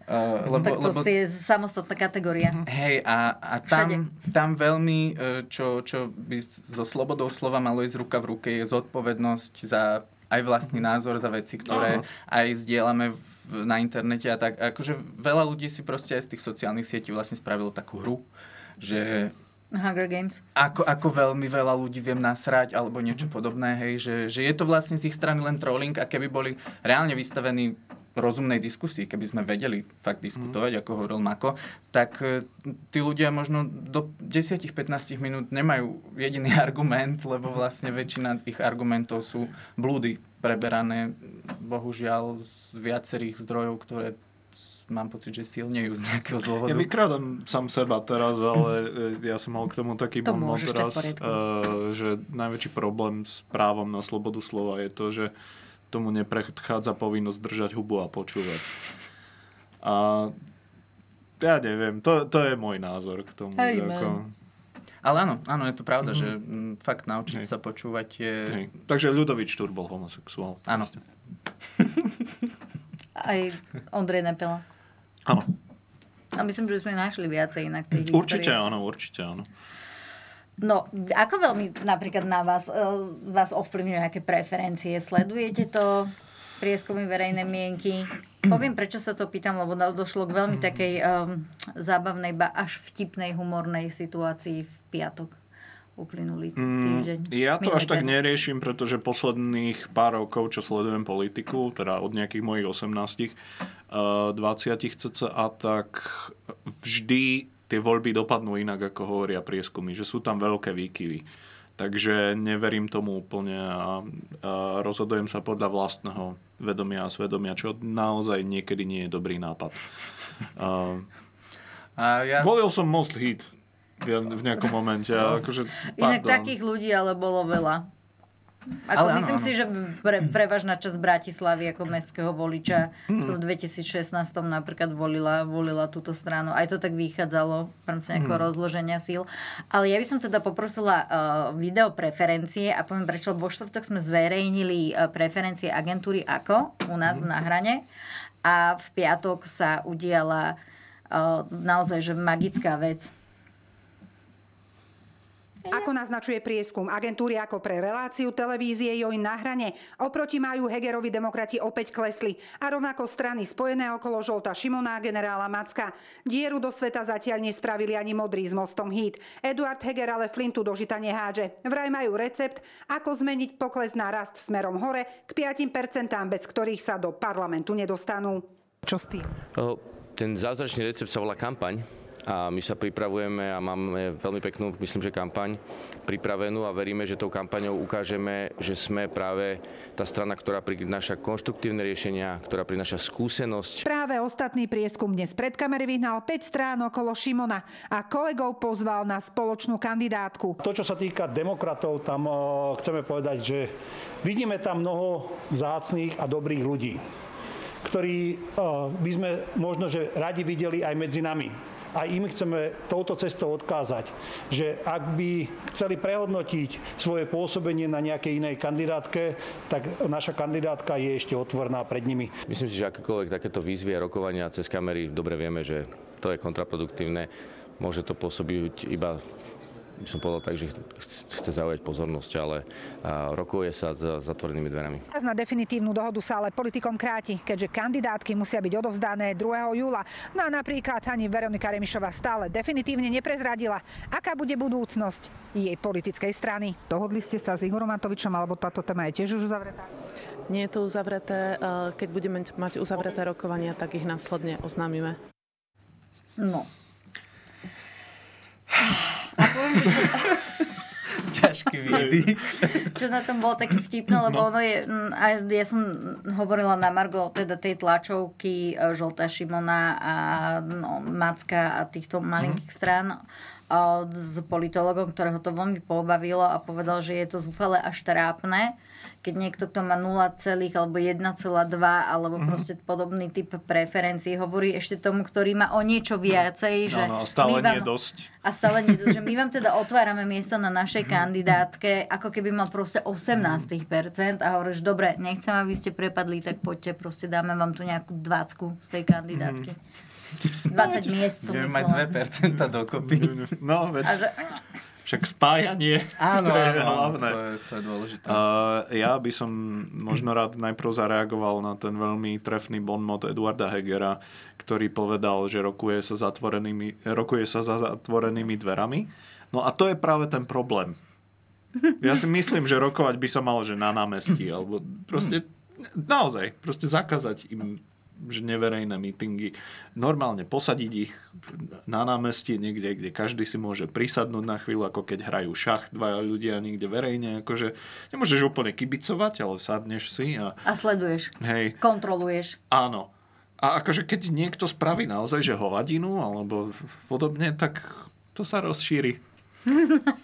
Uh, lebo, tak to lebo, si je samostatná kategória. Hej, a, a tam, tam veľmi, e, čo, čo by so slobodou slova malo ísť ruka v ruke, je zodpovednosť za aj vlastný názor, za veci, ktoré Áno. aj zdieľame v, na internete a tak. Akože veľa ľudí si proste aj z tých sociálnych sietí vlastne spravilo takú hru, že Hunger Games. ako, ako veľmi veľa ľudí viem nasrať alebo niečo podobné, hej, že, že je to vlastne z ich strany len trolling a keby boli reálne vystavení rozumnej diskusii, keby sme vedeli fakt diskutovať, mm. ako hovoril Mako, tak e, tí ľudia možno do 10-15 minút nemajú jediný <laughs> argument, lebo vlastne väčšina ich argumentov sú blúdy preberané, bohužiaľ, z viacerých zdrojov, ktoré mám pocit, že silnejú z nejakého dôvodu. Ja vykrádam sám seba teraz, ale e, ja som mal k tomu taký to moment teraz, uh, že najväčší problém s právom na slobodu slova je to, že tomu nepredchádza povinnosť držať hubu a počúvať. A ja neviem, to, to je môj názor k tomu. Hey, ako... Ale áno, áno, je to pravda, mm-hmm. že m, fakt naučiť Hej. sa počúvať je... Hej. Takže Ľudovič Štúr bol homosexuál. Áno. <laughs> Aj Ondrej Nepela. Áno. A myslím, že sme našli viacej inak tej Určite histórie. áno, určite áno. No, ako veľmi napríklad na vás, e, vás ovplyvňujú nejaké preferencie? Sledujete to? prieskumy verejnej mienky. Poviem, prečo sa to pýtam, lebo došlo k veľmi takej um, zábavnej, ba až vtipnej, humornej situácii v piatok uplynulý mm, týždeň. Mm, ja to až tak neriešim, pretože posledných pár rokov, čo sledujem politiku, teda od nejakých mojich 18, uh, 20 cca, tak vždy tie voľby dopadnú inak, ako hovoria prieskumy, že sú tam veľké výkyvy. Takže neverím tomu úplne a, a rozhodujem sa podľa vlastného vedomia a svedomia, čo naozaj niekedy nie je dobrý nápad. A, a ja... Volil som Most Hit v nejakom momente. No. Akože, Inak takých ľudí ale bolo veľa. Ako ale myslím áno, áno. si, že pre, prevažná časť Bratislavy ako mestského voliča v tom 2016 napríklad volila, volila túto stranu. Aj to tak vychádzalo v rámci nejakého hmm. rozloženia síl. Ale ja by som teda poprosila uh, video preferencie a poviem prečo, vo štvrtok sme zverejnili uh, preferencie agentúry AKO u nás hmm. na hrane a v piatok sa udiala uh, naozaj že magická vec ako naznačuje prieskum agentúry ako pre reláciu televízie Joj na hrane, oproti majú Hegerovi demokrati opäť klesli a rovnako strany spojené okolo Žolta Šimona a generála Macka. Dieru do sveta zatiaľ nespravili ani modrý s mostom hit. Eduard Heger ale Flintu do žita nehádže. Vraj majú recept, ako zmeniť pokles na rast smerom hore k 5%, bez ktorých sa do parlamentu nedostanú. Čo s tým? Ten zázračný recept sa volá kampaň a my sa pripravujeme a máme veľmi peknú, myslím, že kampaň pripravenú a veríme, že tou kampaňou ukážeme, že sme práve tá strana, ktorá prináša konštruktívne riešenia, ktorá prináša skúsenosť. Práve ostatný prieskum dnes pred kamery vyhnal 5 strán okolo Šimona a kolegov pozval na spoločnú kandidátku. To, čo sa týka demokratov, tam chceme povedať, že vidíme tam mnoho vzácných a dobrých ľudí ktorí by sme možno, že radi videli aj medzi nami a im chceme touto cestou odkázať, že ak by chceli prehodnotiť svoje pôsobenie na nejakej inej kandidátke, tak naša kandidátka je ešte otvorná pred nimi. Myslím si, že akékoľvek takéto výzvy a rokovania cez kamery, dobre vieme, že to je kontraproduktívne. Môže to pôsobiť iba by som povedal tak, že chce zaujať pozornosť, ale rokuje sa za zatvorenými dverami. Na definitívnu dohodu sa ale politikom kráti, keďže kandidátky musia byť odovzdané 2. júla. No a napríklad ani Veronika Remišová stále definitívne neprezradila, aká bude budúcnosť jej politickej strany. Dohodli ste sa s Igorom Matovičom, alebo táto téma je tiež už uzavretá? Nie je to uzavreté. Keď budeme mať uzavreté rokovania, tak ich následne oznámime. No, <laughs> Ťažký výdych. Čo na tom bolo také vtipné, lebo no. ono je, a ja som hovorila na Margo teda tej tlačovky e, Žolta Šimona a no, Macka a týchto malinkých mm. strán s politologom, ktorého to veľmi pobavilo a povedal, že je to zúfale až trápne, keď niekto, kto má 0, alebo 1,2 alebo mm-hmm. proste podobný typ preferencií hovorí ešte tomu, ktorý má o niečo viacej. Že no, no, stále vám, nie dosť. A stále nie dosť, že my vám teda <laughs> otvárame miesto na našej mm-hmm. kandidátke, ako keby mal proste 18% a hovoríš, dobre, nechcem, aby ste prepadli, tak poďte, proste dáme vám tu nejakú 20 z tej kandidátky. Mm-hmm. 20 miest som myslela. mať 2% dokopy. No, veď... že... Však spájanie, áno, to je áno, hlavné. To je, to je dôležité. Uh, ja by som možno rád najprv zareagoval na ten veľmi trefný bonmot Eduarda Hegera, ktorý povedal, že rokuje sa, zatvorenými, rokuje sa za zatvorenými dverami. No a to je práve ten problém. Ja si myslím, že rokovať by sa malo, že na námestí, alebo proste naozaj, proste zakázať im že neverejné mítingy. Normálne posadiť ich na námestí niekde, kde každý si môže prisadnúť na chvíľu, ako keď hrajú šach dvaja ľudia niekde verejne. Akože nemôžeš úplne kibicovať, ale sadneš si a... A sleduješ. Hej. Kontroluješ. Áno. A akože keď niekto spraví naozaj, že hovadinu alebo podobne, tak to sa rozšíri. <laughs>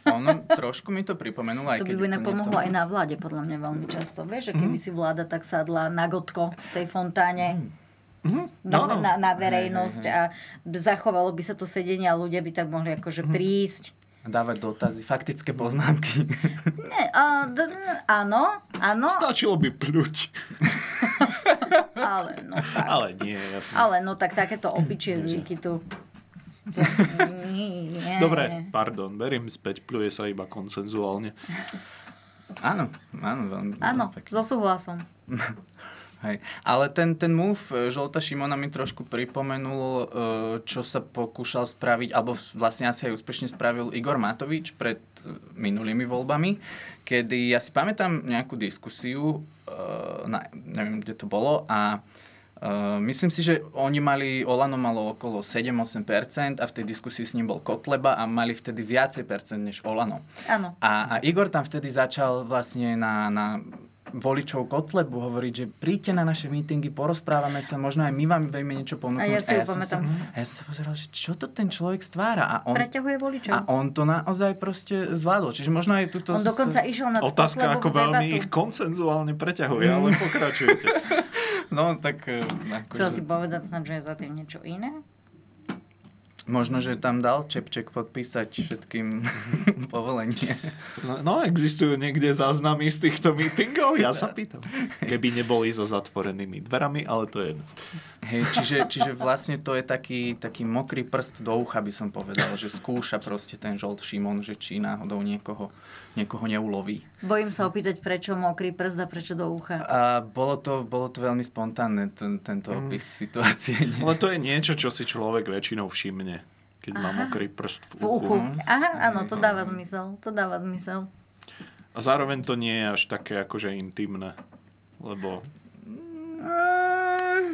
ono trošku mi to pripomenulo. Aj To by by inak úplne pomohlo to- aj na vláde, podľa mňa veľmi často. Vieš, že keby si vláda tak sadla na gotko v tej fontáne Mhm. Na, No, no. na, na verejnosť a zachovalo by sa to sedenie a ľudia by tak mohli akože Mhm. prísť. Dávať dotazy, faktické poznámky. <laughs> Ne, a, d- áno, áno, Stačilo by pľuť. <laughs> ale no tak. Ale nie, jasne. Ale no tak takéto opičie zvyky tu. to nie. Dobre, pardon, beriem späť, pľuje sa iba konsenzuálne. Áno, áno, veľmi. Áno, so súhlasom. <laughs> Hej. Ale ten, ten move e, Žolta Šimona mi trošku pripomenul, e, čo sa pokúšal spraviť, alebo vlastne asi aj úspešne spravil Igor Matovič pred e, minulými voľbami, kedy ja si pamätám nejakú diskusiu, na, neviem, kde to bolo, a Uh, myslím si, že oni mali, Olano malo okolo 7-8% a v tej diskusii s ním bol Kotleba a mali vtedy viacej percent než Olano. Áno. A, a Igor tam vtedy začal vlastne na, na voličov Kotlebu hovoriť, že príďte na naše mítingy, porozprávame sa, možno aj my vám vieme niečo ponúknuť. A ja si ju som pamätám. Sa, a ja som sa pozeral, že čo to ten človek stvára. A on, Preťahuje voličov. a on to naozaj proste zvládol. Čiže možno aj túto... On dokonca išiel na Otázka, ako veľmi debatu. ich koncenzuálne preťahuje, ale pokračujete. <laughs> No, tak... e, Chcel si Akože, povedať snad, že je za tým niečo iné? Možno, že tam dal Čepček podpísať všetkým <laughs> povolenie. No, no, existujú niekde záznamy z týchto mítingov? Ja sa pýtam. Keby neboli so zatvorenými dverami, ale to je jedno. Hej, čiže, čiže vlastne to je taký, taký mokrý prst do ucha, by som povedal, že skúša proste ten žolt Šimon, že či náhodou niekoho, niekoho neuloví. Bojím sa opýtať, prečo mokrý prst a prečo do ucha. A bolo to, bolo to veľmi spontánne, ten, tento Mm. opis situácie. Ale to je niečo, čo si človek väčšinou všimne, keď Aha. mokrý prst v V uchu. uchu. Aha, áno, to dáva zmysel. To dáva zmysel. A zároveň to nie je až také akože intimné. Lebo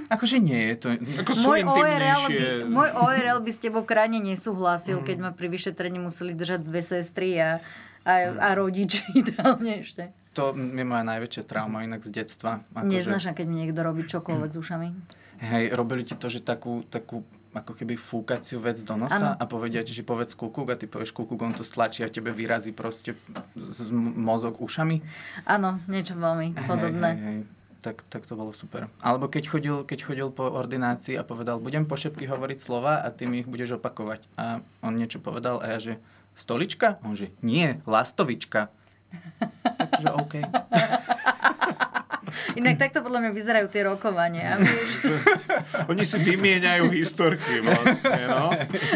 Akože nie je to... Ako sú Môj ORL, by, môj ORL by s tebou krajne nesúhlasil, keď ma pri vyšetrení museli držať dve sestry a, a, a rodič ideálne <laughs> ešte. To je moja najväčšia trauma inak z detstva. Akože, Neznášam, keď mi niekto robí čokoľvek s ušami. Hej, robili ti to, že takú, takú ako keby fúkaciu vec do nosa Áno. a povedia ti, že povedz kúkuk a ty povieš kúkuk, on to stlačí a tebe vyrazí proste z, z mozog ušami. Áno, niečo veľmi podobné. Hej, hej, hej. Tak, tak to bolo super. Alebo keď chodil, keď chodil po ordinácii a povedal, budem po šepky hovoriť slova a ty mi ich budeš opakovať. A on niečo povedal a ja, že stolička? On že nie, lastovička. <laughs> Takže OK. <laughs> Inak takto podľa mňa vyzerajú tie rokovania. <laughs> Vieš? Oni si vymieňajú historky vlastne, no.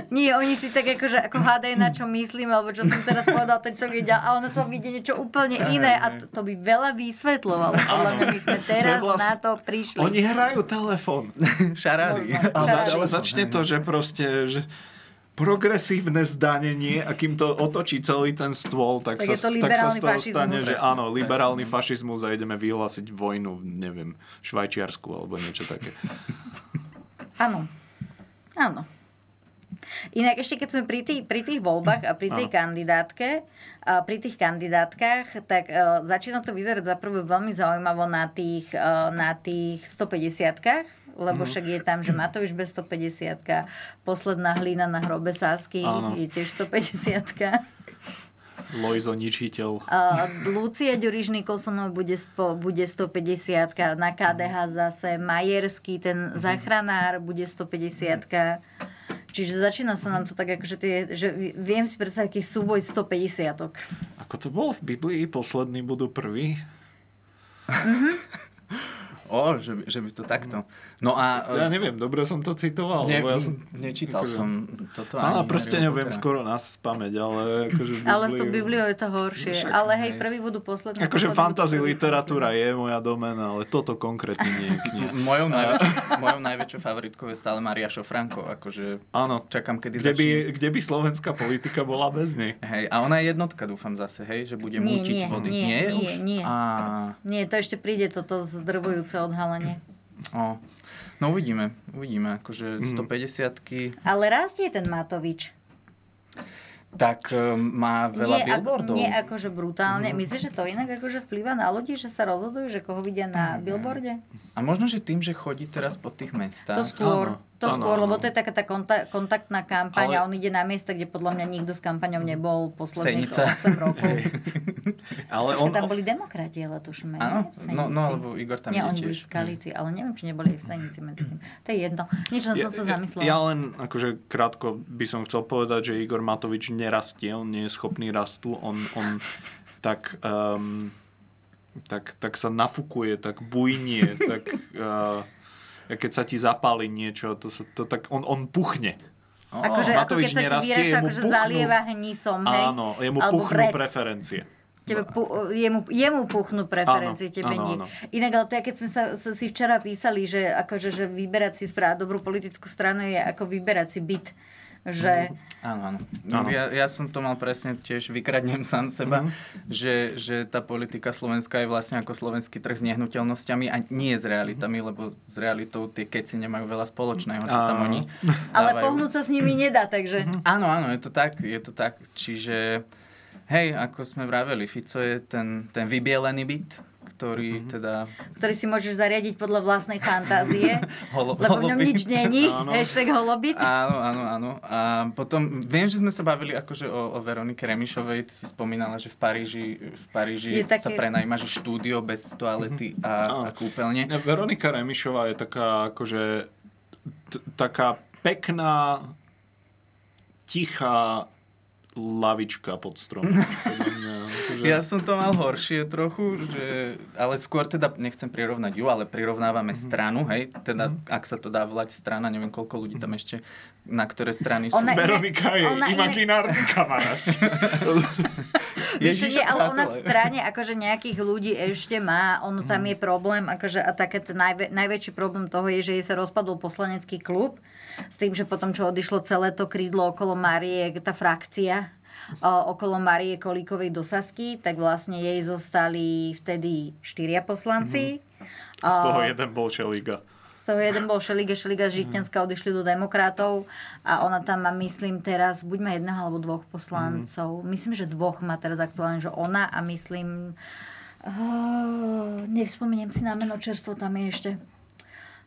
Nie, oni si tak akože, ako hádajú, na čo myslím, alebo čo som teraz povedal, ten človek ide, a ono to vidie niečo úplne iné a to, to by veľa vysvetľovalo. Podľa mňa my sme teraz vlastne- na to prišli. Oni hrajú telefón. <laughs> Šarády. A zač- začne to, že proste... Že progresívne zdanenie a kým to otočí celý ten stôl, tak, Tak sa, je to tak sa z toho stane, že áno, liberálny fašizmus a ideme vyhlásiť vojnu, neviem, Švajčiarsku alebo niečo také. Áno. Áno. Inak ešte keď sme pri tých, pri tých voľbách a pri tej Áno. kandidátke, a pri tých kandidátkach, tak uh, začína to vyzerať za prvé veľmi zaujímavo na tých, uh, na tých 150 lebo Mhm. však je tam, že Matovič bez 150 posledná hlína na hrobe Sásky Áno. je tiež 150 Lojzo ničiteľ. Uh, Lucia Ďuriš Nikolsonová bude, spo, bude 150 na KDH zase Majerský, ten záchranár bude 150 Čiže začína sa nám to tak, akože tie, že viem si predstaviť aký súboj 150 Ako to bolo v Biblii, poslední budú prví? <laughs> O, že, by- že by to takto. No a... Ja neviem, dobre som to citoval. Ne, lebo ja som, nečítal akože- som toto Áno, ani prsteňov viem Pottera. skoro nás spameť, ale akože v Ale s tou Bibliu- Bibliou je to horšie. Však, ale hej, hej. prvý budú poslední. Akože fantasy literatúra je moja domena, ale toto konkrétne nie je kniha. <laughs> Mojou najväčšou, <laughs> mojou najväčšou favoritkou je stále Maria Šofranko. Akože Áno. čakám, kedy Kde by, kde by slovenská politika bola bez nej? Hej, a ona je jednotka, dúfam zase, hej, že bude Nie, mútiť nie, vody. nie, nie, už? nie. A, Nie, to ešte príde toto zdrvujúce odhalenie. o. No uvidíme, uvidíme. Akože 150 Ale rastie ten Matovič. tak um, má veľa nie, billboardov. Ako, nie akože brutálne. Mhm. Myslíš, že to inak akože vplýva na ľudí, že sa rozhodujú, že koho vidia na billboarde? A možno, že tým, že chodí teraz po tých mestách. To skôr. Áno. To Áno, skôr, áno. lebo to je taká tá konta- kontaktná kampaň Ale- a on ide na miesta, kde podľa mňa nikto s kampaňou nebol posledných Senica. 8 rokov. Ale Počkaj, on, tam boli demokrati, ale tuším, Áno, no, no, lebo Igor tam Nie, oni boli v Skalici, ale neviem, či neboli aj v Senici medzi tým. To je jedno. Niečo som sa zamyslela. Ja len akože krátko by som chcel povedať, že Igor Matovič nerastie, on nie je schopný rastu, on, on tak, um, tak, tak sa nafukuje, tak bujnie, tak uh, <laughs> keď sa ti zapáli niečo, to sa, to tak, on, on puchne. Akože, ako keď sa ti výražka akože zalieva hnísom, hej? Áno, jemu Alebo puchnú vred. preferencie. Tebe pu, jemu, jemu puchnú preferencie, Áno, tebe áno, nie. áno. Inak, ale to je, keď sme sa si včera písali, že, akože, že vyberať si správne dobrú politickú stranu je ako vyberať si byt. Že, Áno, áno. Áno. Ja, ja som to mal presne tiež, vykradnem sám seba, že, že tá politika slovenská je vlastne ako slovenský trh s nehnuteľnosťami a nie s realitami, lebo s realitou tie keci nemajú veľa spoločného, čo tam Áno. oni <laughs> ale dávajú. pohnúť sa s nimi nedá, takže... Áno, áno, je to tak, je to tak. Čiže, hej, ako sme vraveli, Fico je ten, ten vybielený byt, ktorý teda... ktorý si môžeš zariadiť podľa vlastnej fantázie, <laughs> Holo- lebo v ňom nič není, Áno. <laughs> hashtag holobit. Áno, áno, áno. A potom, viem, že sme sa bavili akože o, o Veronike Remišovej, ty si spomínala, že v Paríži, v Paríži Je sa také- prenajíma, že štúdio bez toalety a, a kúpeľne. Veronika Remišová je taká akože t- taká pekná tichá lavička pod stromom. <laughs> Ja som to mal horšie trochu, že, ale skôr teda nechcem prirovnať ju, ale prirovnávame Mhm. stranu, hej, teda ak sa to dá volať strana, neviem koľko ľudí tam ešte, na ktoré strany sú. Ona- Veronika je ona imaginárny kamarát. <laughs> Vieš, Ježiša, nie, ale ona v strane akože nejakých ľudí ešte má, ono tam je problém, akože a také najvä, najväčší problém toho je, že jej sa rozpadol poslanecký klub s tým, že potom, čo odišlo celé to krídlo okolo Marie, tá frakcia okolo Marie Kolíkovej do Sasky, tak vlastne jej zostali vtedy štyria poslanci. Z toho jeden bol Šeliga. z toho jeden bol Šeliga, Šeliga z Žitňanska odišli do demokratov a ona tam má, myslím, teraz buď má jedného alebo dvoch poslancov. Myslím, že dvoch má teraz aktuálne, že ona a myslím... Uh, nevspomeniem si na meno, čerstvo tam je ešte.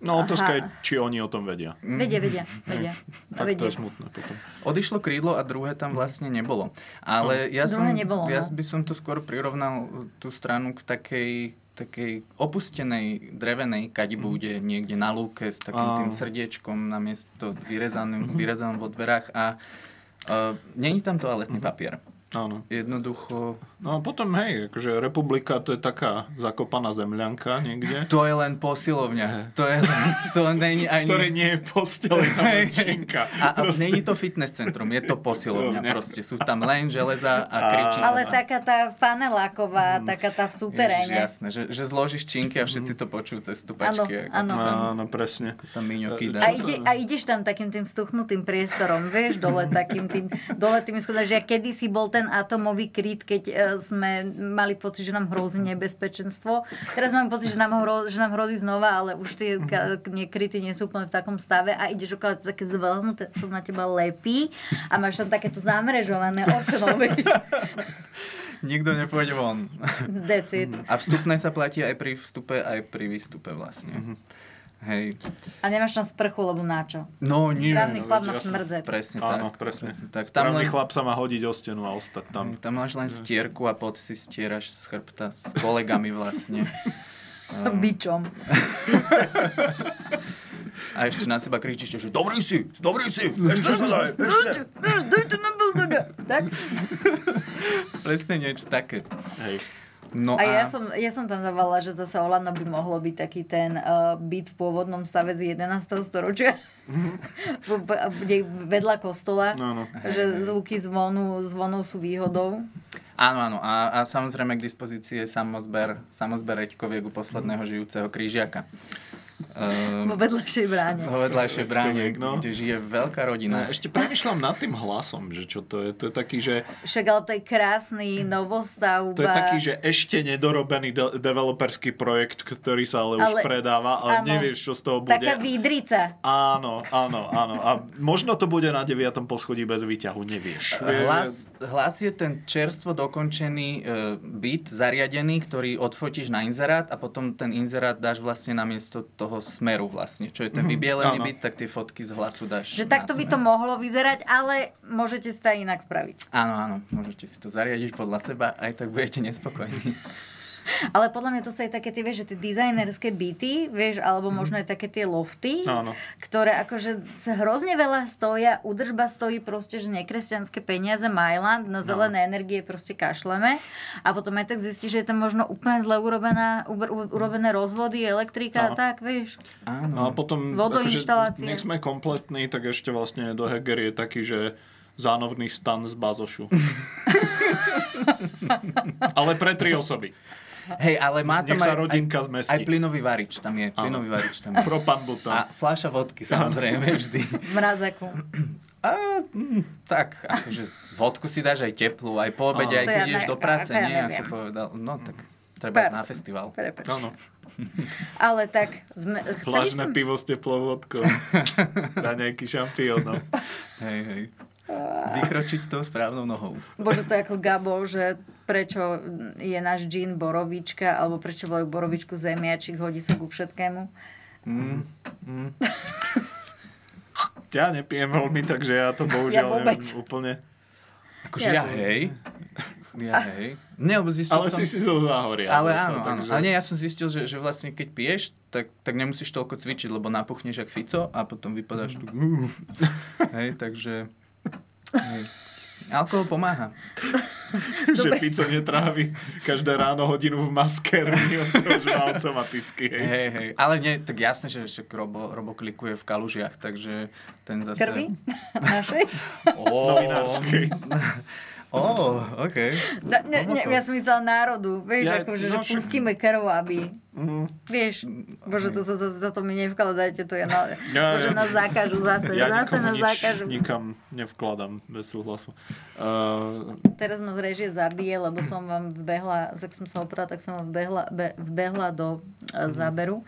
No otázka je, či oni o tom vedia. Vedia, vedia, vedia. Tak to vedia. je smutné potom. Odišlo krídlo a druhé tam vlastne nebolo. Ale ja som, nebolo, ja no. by som to skôr prirovnal tú stranu k takej takej opustenej drevenej kadibude niekde na lúke s takým Áno. tým srdiečkom na miesto vyrezanom, vyrezanom vo dverách a uh, není tam toaletný papier. Áno. Jednoducho... No a potom, hej, akože republika to je taká zakopaná zemľanka niekde. To je len posilovňa. To je len, to není ani... Ktoré nie je postelená Hej, hej. činka. A, a Proste. není to fitness centrum, je to posilovňa. Ne. Proste sú tam len železa a A- kričí Ale taká tá paneláková, taká tá v Ježiš, súteréne. jasné, že, že zložíš činky a všetci to počujú cez stupačky. Áno, áno. presne. tam Miňo kýda. A, ide, a ideš tam takým tým stuchnutým priestorom, vieš, dole takým tým, dole tými schodami, že ja kedysi bol ten atomový kryt, keď e, sme mali pocit, že nám hrozí nebezpečenstvo. Teraz máme pocit, že nám, hro, že nám hrozí znova, ale už tie nie, kryty nie sú úplne v takom stave a ideš okolo také zvelhnuté, sa na teba lepí a máš tam takéto zamrežované okno. <laughs> Nikto nepôjde von. That's it. A vstupné sa platí aj pri vstupe, aj pri výstupe vlastne. Hej. A nemáš tam sprchu, lebo na čo? No nie. Správny no, chlap má jasné. smrdzet. Presne Áno, tak. presne. tak. Tam Správny len, chlap sa má hodiť o stenu a ostať tam. tam máš len stierku a pod si stieraš z chrbta s kolegami vlastne. <laughs> Bičom. <laughs> A ešte na seba kričíš, že dobrý si, dobrý si, <laughs> ešte sa daj, ešte. Daj to na bulldoga. Tak? Presne niečo také. Hej. No A ja som, ja som tam dávala, že zase Olano by mohlo byť taký ten uh, byt v pôvodnom stave z 11. storočia. <laughs> Kde vedľa kostola. No, no. Že zvuky zvonu, zvonov sú výhodou. Áno, áno. A, a samozrejme k dispozícii je samozber, samozber reďkoviek u posledného žijúceho krížiaka. Uh, vo vedľajšej bráne. Vo vedľajšej bráne, no. kde žije veľká rodina. No, ešte premyšľam nad tým hlasom, že čo to je. To je taký, že... Však ale to je krásny novostavba. To je taký, že ešte nedorobený de- developerský projekt, ktorý sa ale, Ale- už predáva, ale áno. nevieš, čo z toho bude. Taká výdrica. Áno, áno, áno. A možno to bude na 9. poschodí bez výťahu, nevieš. Hlas, hlas je ten čerstvo dokončený e, byt, zariadený, ktorý odfotíš na inzerát a potom ten inzerát dáš vlastne na miesto toho smeru vlastne. Čo je ten Mhm, vybielený áno. byt, tak tie fotky z hlasu dáš Že takto by to mohlo vyzerať, ale môžete si to aj inak spraviť. Áno, áno, môžete si to zariadiť podľa seba, aj tak budete nespokojní. <laughs> Ale podľa mňa to sú aj také tie, vieš, že tie dizajnerské byty, vieš, alebo možno aj také tie lofty, Áno. ktoré akože sa hrozne veľa stoja, údržba stojí proste, že nekresťanské peniaze, Mailand, na zelené energie proste kašleme a potom aj tak zistí, že je tam možno úplne zle urobená, u- urobené rozvody, elektrika a Áno. tak, vieš. No a potom, Vodoinštalácie. akože, nech sme kompletní, tak ešte vlastne do Heger je taký, že zánovný stan z bazošu. <laughs> Ale pre tri osoby. Hej, ale má tam Nech aj, rodinka aj, zmestí. aj plynový varič tam je. Plynový varič tam je. Propan bután. A fľaša vodky samozrejme vždy. V mrazaku. A, mm, tak, akože vodku si dáš aj teplú, aj po obede, aj To keď ja ideš ne- do práce, to ja nie, neviem. ako povedal. No tak treba ísť na festival. Prepač. Áno. Ale tak, sme, chceli sme... pivo s teplou vodkou. <laughs> Na nejaký šampión. No. Hej, hej. Vykročiť tou správnou nohou. Bože, to je ako Gabo, že prečo je náš džín borovička, alebo prečo volajú borovičku zemiačik, hodí sa ku všetkému. Mm, mm. Ja nepijem veľmi, takže ja to <laughs> bohužiaľ Ja vôbec. neviem úplne. Akože ja, Ja hej. Ja hej. Nie, lebo zistil Ale som... ty si zo záhoria. Ale zase, áno, áno. takže- Ale nie, ja som zistil, že, že vlastne keď piješ, tak, tak nemusíš toľko cvičiť, lebo napuchneš jak Fico a potom vypadáš <laughs> tu. hej, takže... Hej. Alkohol pomáha. <laughs> že Fico netrávi každé ráno hodinu v maskerni, <laughs> to už automaticky. Hej. Hej, hej. Ale nie, tak jasné, že však Robo, Robo klikuje v kalužiach, takže ten zase... Krvi? <laughs> Našej? Ó, Novinárskej. Ó, okej. Da, ne, ne, ja som myslela národu, vieš, Ja- akože, no že však- pustíme krv, aby... Mhm. Vieš, bože, to, to, to, to, to mi nevkladajte, to je na, Ja- bože, ja- nás zakážu zase, Ja zase nás nič zakážu. nikam nevkladám bez súhlasu. Uh, Teraz ma z režie zabije, lebo som vám vbehla, tak som sa oprala, tak som vám vbehla, be, vbehla do e, záberu.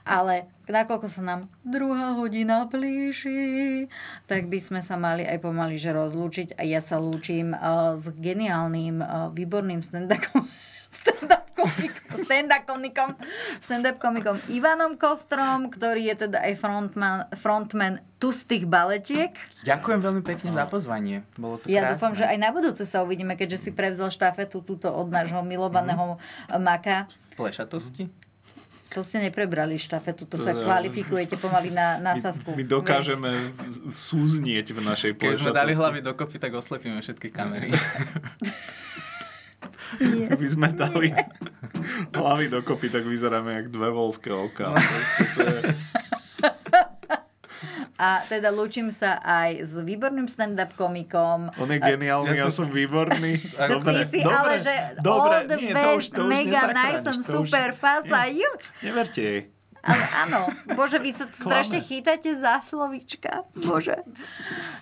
Ale nakoľko sa nám druhá hodina blíži, tak by sme sa mali aj pomaly že rozlúčiť. A ja sa lúčim uh, s geniálnym, uh, výborným stand-upom stand-up komikom, stand-up komikom, stand-up komikom Ivanom Kostrom, ktorý je teda aj frontman, frontman tustých baletiek. Ďakujem veľmi pekne za pozvanie. Bolo to Ja krásne. dúfam, že aj na budúce sa uvidíme, keďže si prevzal štafetu túto od nášho milovaného Mhm. Maka. Plešatosti? To ste neprebrali štafetu, to To sa ja- kvalifikujete pomaly na, na Sasku. my dokážeme súznieť v našej Keď sme dali plešatosti. hlavy dokopy, tak oslepíme všetky kamery. <laughs> Keby <laughs> sme dali <laughs> hlavy dokopy, tak vyzeráme jak dve volské oka. Je- <laughs> A teda lúčim sa aj s výborným stand-up komikom. On je geniálny, ja, Ja som výborný. Ty si dobre, ale, že dobre, the nie, to už- to už mega nice, som super fasa, Nie. juch. Neverte jej. Ale áno, bože, vy sa tu strašne chytáte za slovička. Bože.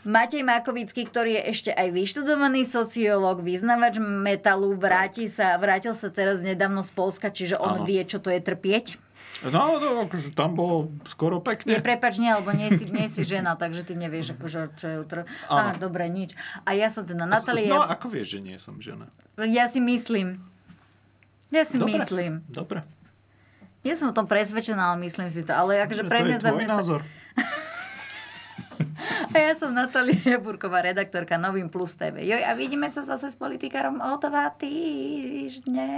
Matej Makovický, ktorý je ešte aj vyštudovaný sociológ, vyznavač metalu, vráti sa, vrátil sa teraz nedávno z Polska, čiže on Áno. vie, čo to je trpieť. No, no, akože tam bolo skoro Nie, pekne. prepač, nie, lebo nie si, nie si žena, takže ty nevieš, akože, čo je utro. Á, dobre, nič. A ja som teda No, Natália, ako vieš, že nie som žena? ja si myslím. Ja si Dobre. myslím. Dobre. Nie som o tom presvedčená, ale myslím si to. Ale akože pre mňa... za mňa. tvoj sa... <laughs> a ja som Natália Burková, redaktorka Novým Plus TV. Joj, a vidíme sa zase s politikárom o dva týždne.